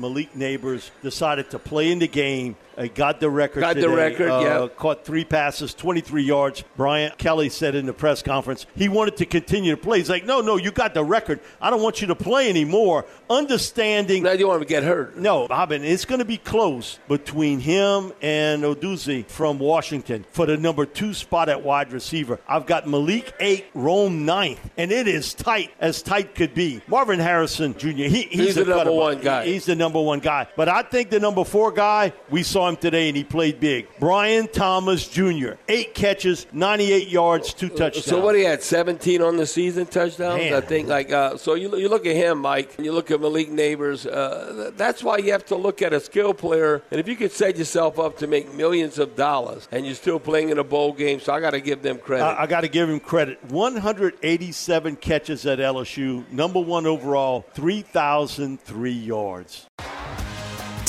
Malik Nabers decided to play in the game. Uh, got the record. Got the record, Uh, yeah. Caught three passes, 23 yards. Brian Kelly said in the press conference he wanted to continue to play. He's like, no, no, you got the record. I don't want you to play anymore. Understanding. Now you don't want to get hurt. No, Bobbin, it's going to be close between him and Odunze from Washington for the number two spot at wide receiver. I've got Malik 8, Rome ninth, and it is tight as tight could be. Marvin Harrison Jr., he, he's, He's the number one guy. He's the number one guy. But I think the number four guy, we saw him today and he played big. Brian Thomas Jr., eight catches, 98 yards, two touchdowns. So what he had 17 on the season touchdowns. Man. I think like uh, so. You, you look at him, Mike. And you look at Malik Nabers. Uh, that's why you have to look at a skill player. And if you could set yourself up to make millions of dollars, and you're still playing in a bowl game, so I got to give them credit. I, I got to give him credit. 187 catches at LSU, number one overall, 3,003 yards.